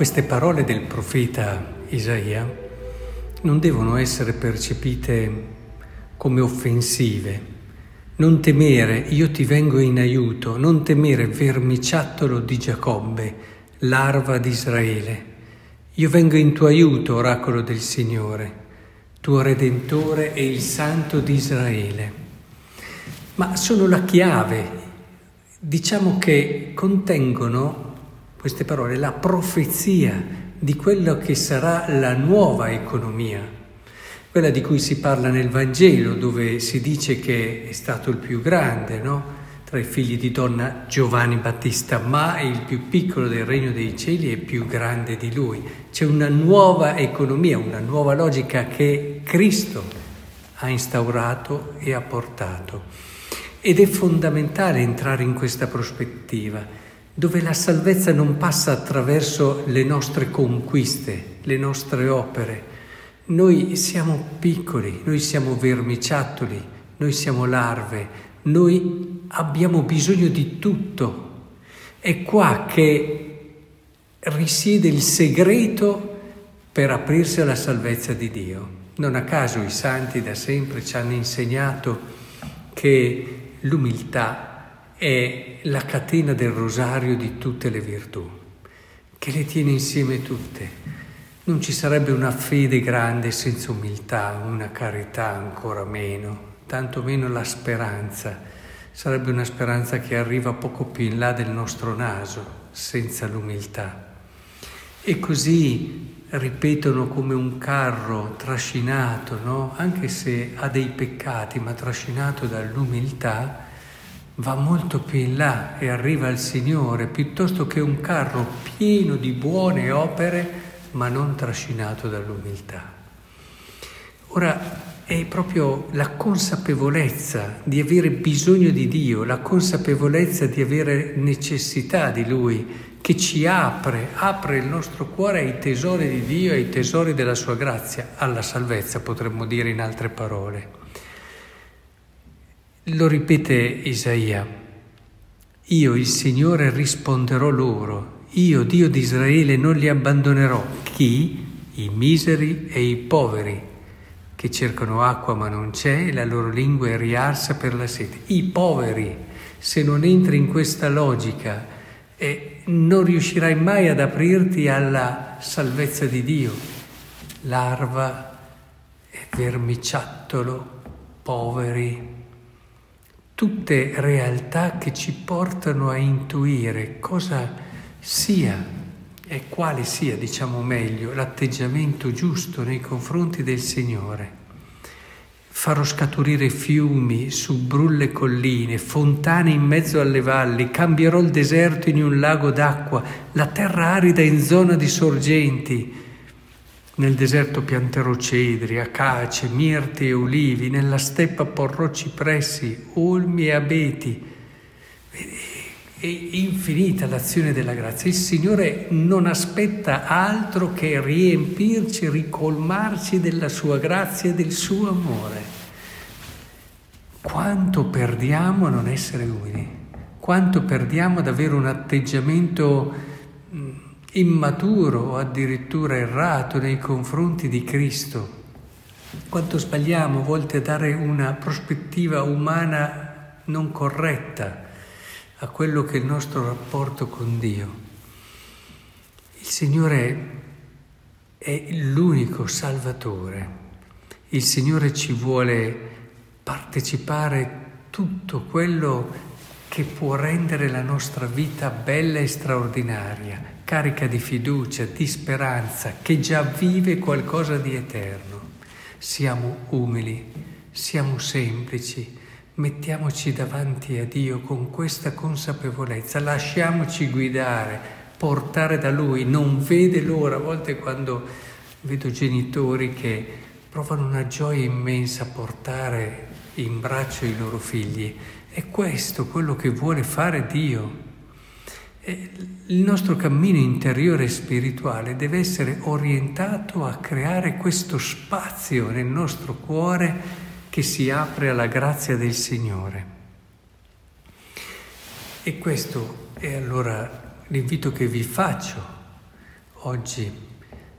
Queste parole del profeta Isaia non devono essere percepite come offensive. Non temere, io ti vengo in aiuto, non temere vermiciattolo di Giacobbe, larva di Israele. Io vengo in tuo aiuto, oracolo del Signore, tuo Redentore e il Santo di Israele. Ma sono la chiave, diciamo che contengono queste parole, la profezia di quello che sarà la nuova economia, quella di cui si parla nel Vangelo, dove si dice che è stato il più grande, no? Tra i figli di donna Giovanni Battista, ma il più piccolo del regno dei cieli è più grande di lui. C'è una nuova economia, una nuova logica che Cristo ha instaurato e ha portato. Ed è fondamentale entrare in questa prospettiva dove la salvezza non passa attraverso le nostre conquiste, le nostre opere. Noi siamo piccoli, noi siamo vermiciattoli, noi siamo larve, noi abbiamo bisogno di tutto. È qua che risiede il segreto per aprirsi alla salvezza di Dio. Non a caso i santi da sempre ci hanno insegnato che l'umiltà è la catena del rosario di tutte le virtù, che le tiene insieme tutte. Non ci sarebbe una fede grande senza umiltà, una carità ancora meno, tanto meno la speranza. Sarebbe una speranza che arriva poco più in là del nostro naso, senza l'umiltà. E così ripetono come un carro trascinato, no? anche se ha dei peccati, ma trascinato dall'umiltà, va molto più in là e arriva al Signore piuttosto che un carro pieno di buone opere ma non trascinato dall'umiltà. Ora è proprio la consapevolezza di avere bisogno di Dio, la consapevolezza di avere necessità di Lui che ci apre, apre il nostro cuore ai tesori di Dio, ai tesori della sua grazia, alla salvezza potremmo dire in altre parole. Lo ripete Isaia, io il Signore risponderò loro, io Dio di Israele non li abbandonerò. Chi? I miseri e i poveri, che cercano acqua ma non c'è e la loro lingua è riarsa per la sete. I poveri, se non entri in questa logica, eh, non riuscirai mai ad aprirti alla salvezza di Dio. Larva e vermiciattolo, poveri tutte realtà che ci portano a intuire cosa sia e quale sia, diciamo meglio, l'atteggiamento giusto nei confronti del Signore. Farò scaturire fiumi su brulle colline, fontane in mezzo alle valli, cambierò il deserto in un lago d'acqua, la terra arida in zona di sorgenti, nel deserto pianterò cedri, acace, mirti e ulivi, nella steppa porrò cipressi, olmi e abeti. È infinita l'azione della grazia. Il Signore non aspetta altro che riempirci, ricolmarci della sua grazia e del suo amore. Quanto perdiamo a non essere umili, quanto perdiamo ad avere un atteggiamento immaturo o addirittura errato nei confronti di Cristo. Quanto sbagliamo a volte a dare una prospettiva umana non corretta a quello che è il nostro rapporto con Dio. Il Signore è l'unico Salvatore. Il Signore ci vuole partecipare tutto quello che può rendere la nostra vita bella e straordinaria, carica di fiducia, di speranza, che già vive qualcosa di eterno. Siamo umili, siamo semplici, mettiamoci davanti a Dio con questa consapevolezza, lasciamoci guidare, portare da Lui, non vede l'ora, a volte quando vedo genitori che provano una gioia immensa a portare in braccio i loro figli, è questo quello che vuole fare Dio. Il nostro cammino interiore e spirituale deve essere orientato a creare questo spazio nel nostro cuore che si apre alla grazia del Signore. E questo è allora l'invito che vi faccio oggi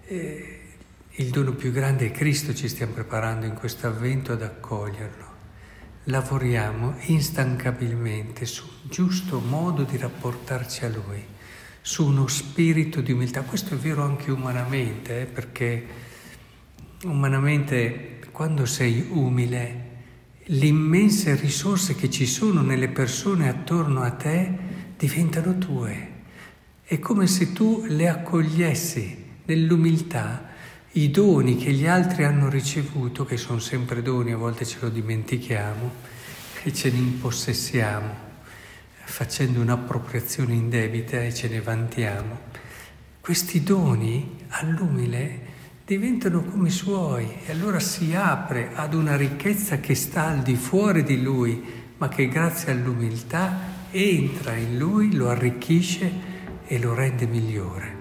il dono più grande è Cristo, ci stiamo preparando in questo avvento ad accoglierlo. Lavoriamo instancabilmente sul giusto modo di rapportarci a Lui, su uno spirito di umiltà. Questo è vero anche umanamente, eh, perché umanamente quando sei umile, le immense risorse che ci sono nelle persone attorno a te diventano tue. È come se tu le accogliessi nell'umiltà i doni che gli altri hanno ricevuto, che sono sempre doni, a volte ce lo dimentichiamo, e ce ne impossessiamo, facendo un'appropriazione indebita e ce ne vantiamo. Questi doni all'umile diventano come suoi e allora si apre ad una ricchezza che sta al di fuori di lui, ma che grazie all'umiltà entra in lui, lo arricchisce e lo rende migliore.